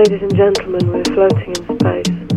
Ladies and gentlemen, we're floating in space.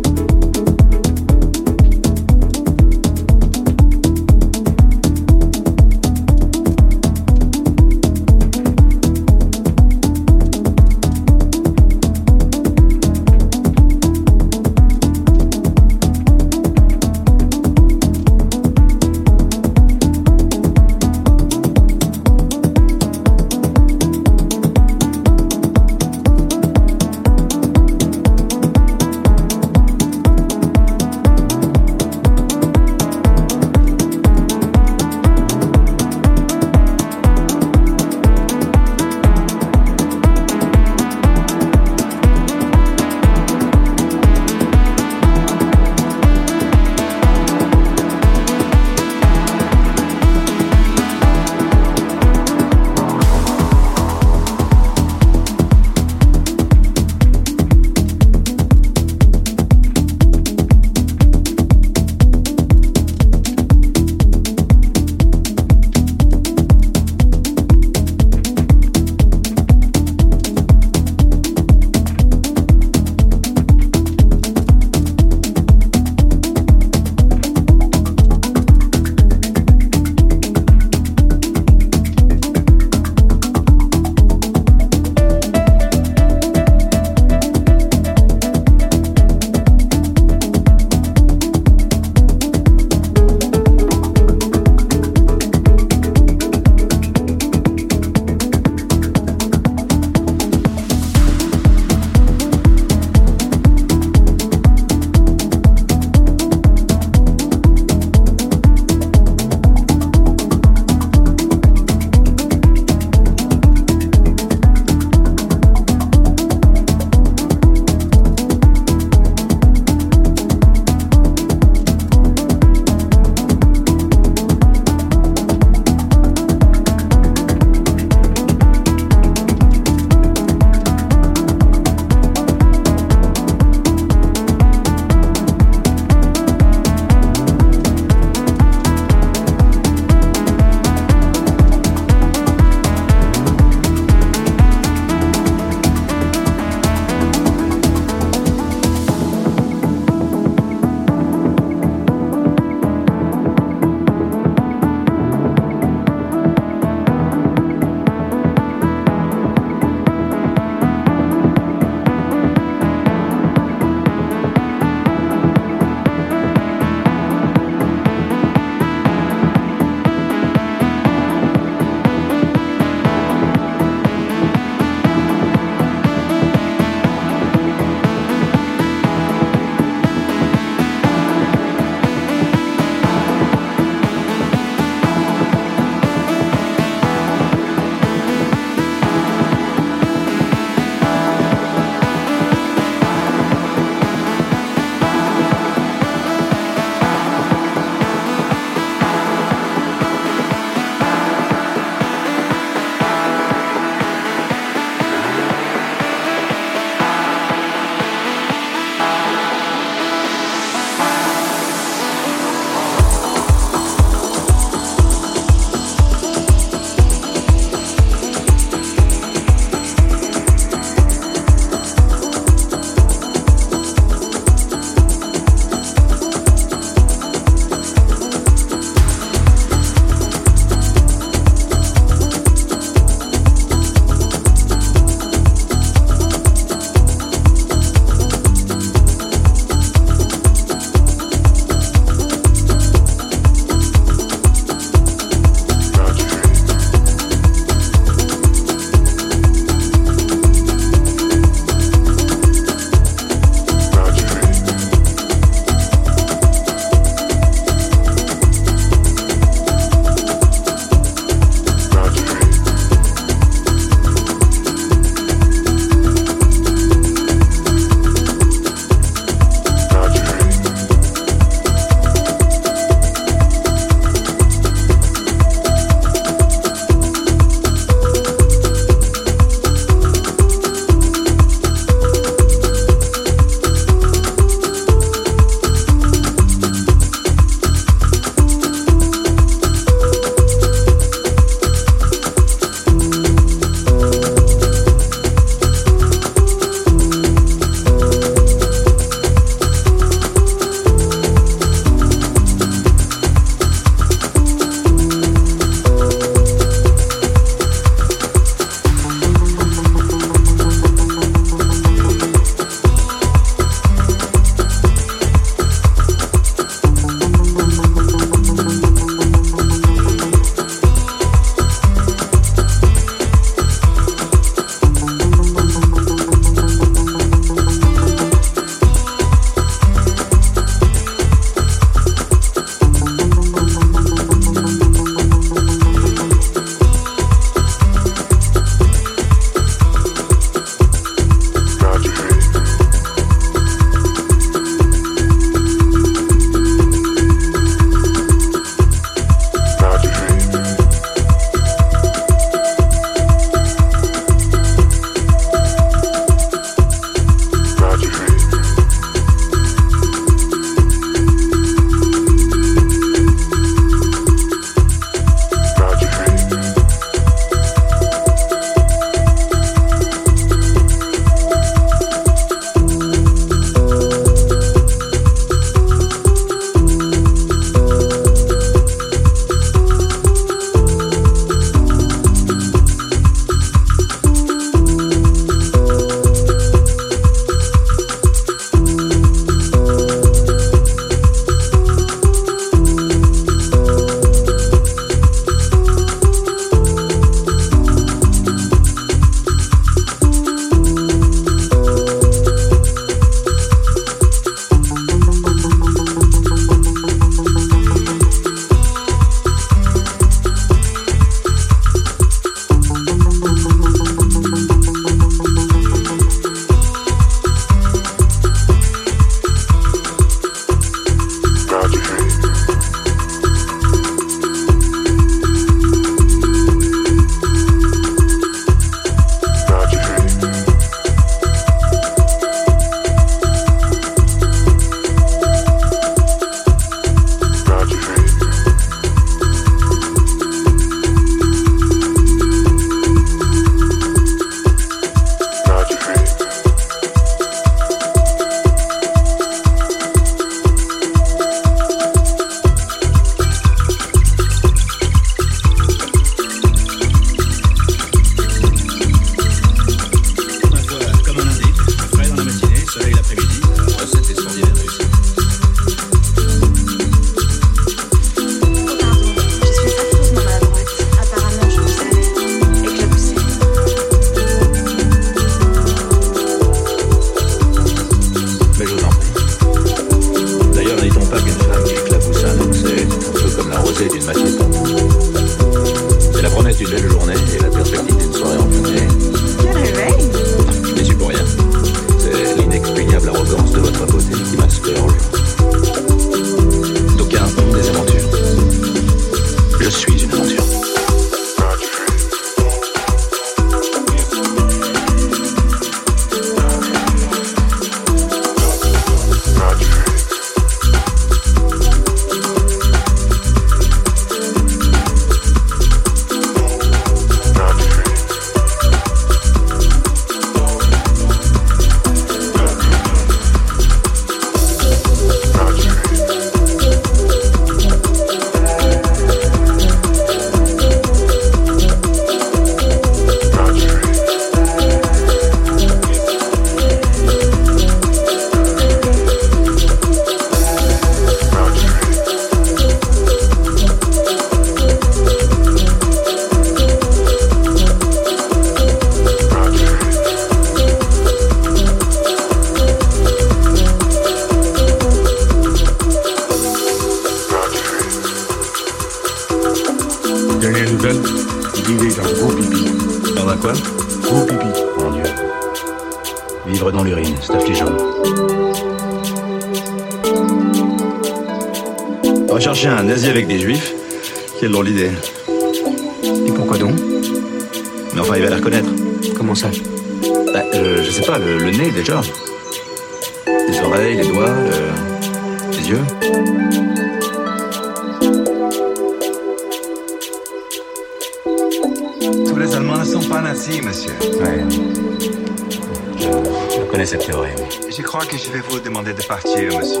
connaissez le théorème. Je crois que je vais vous demander de partir, monsieur.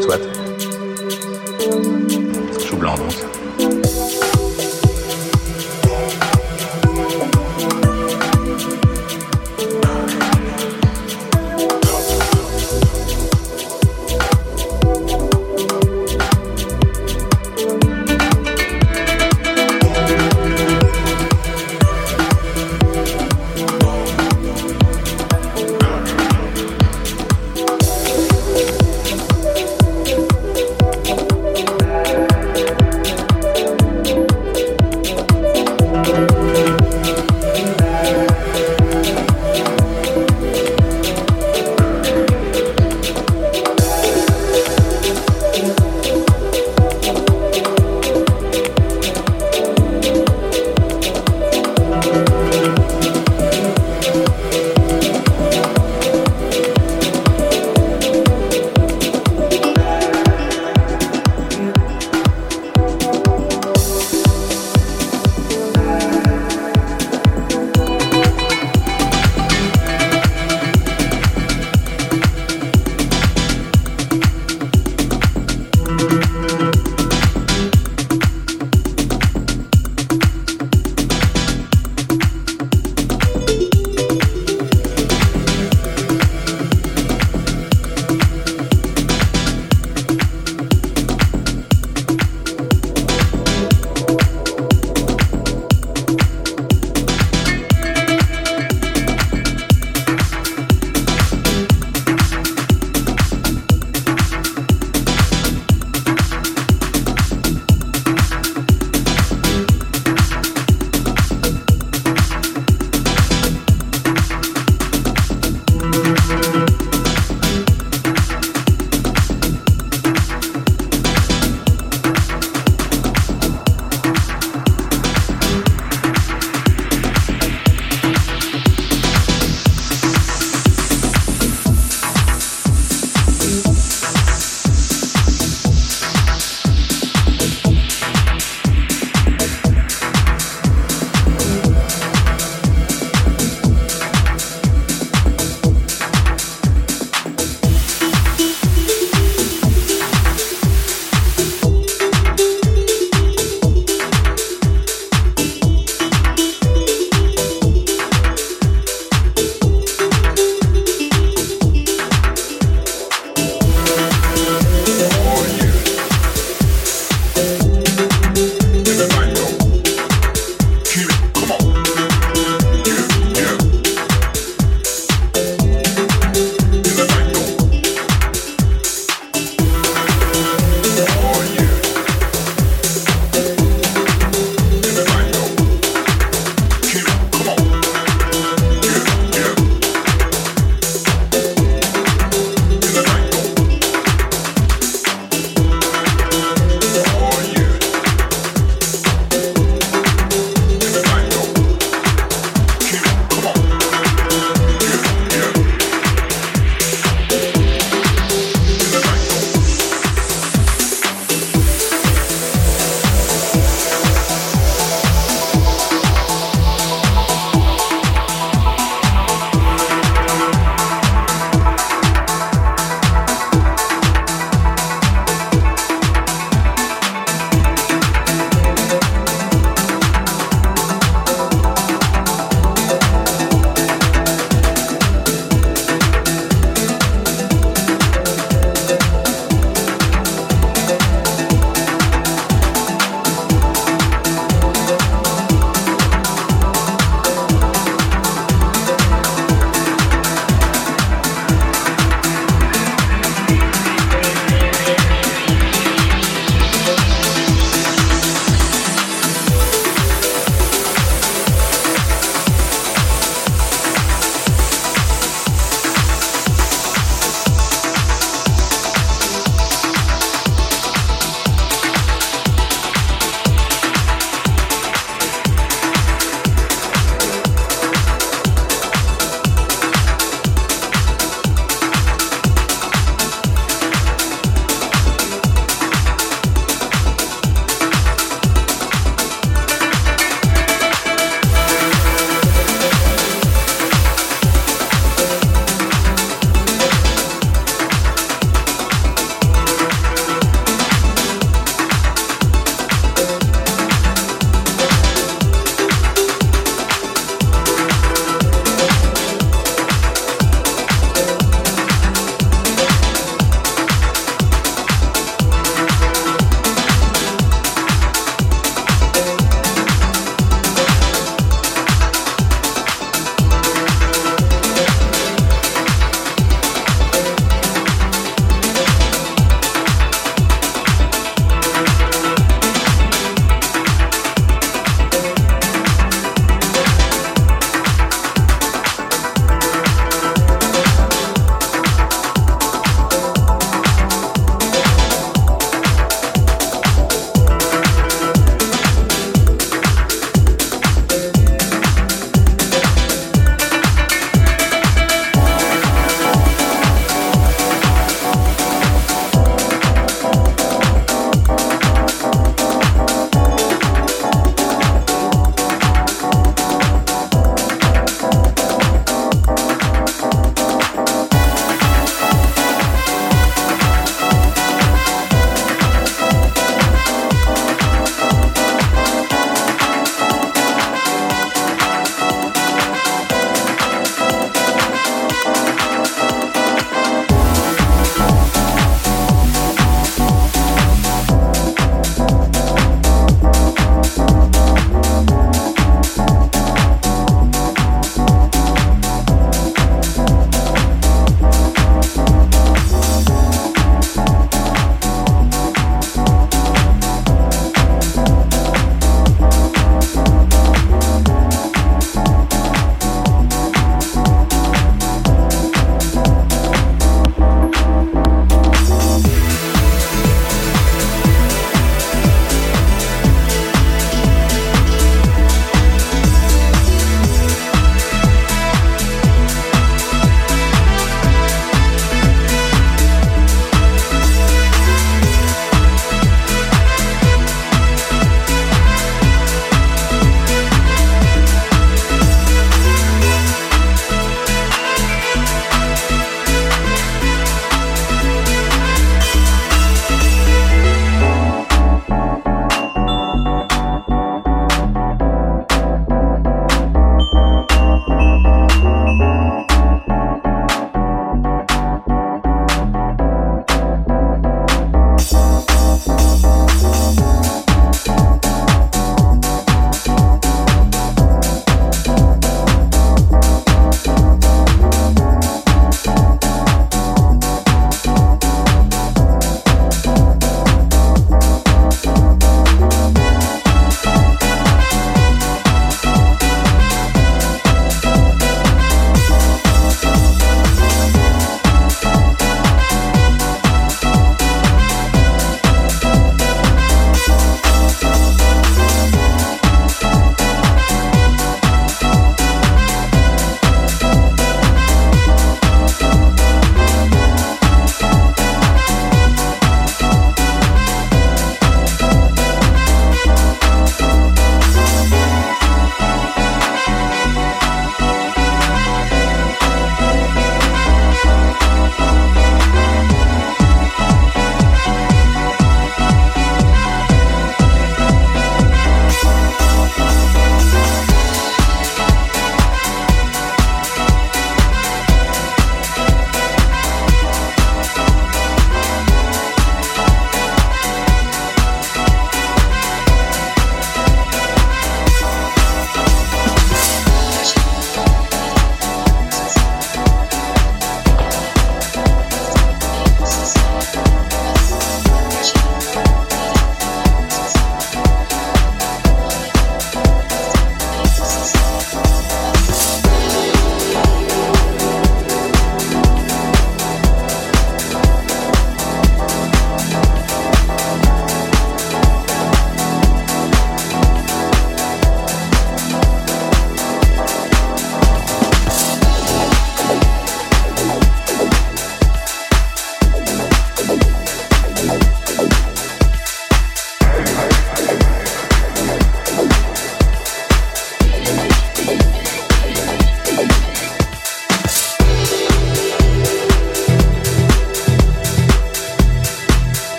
Soit. Chou blanc, donc.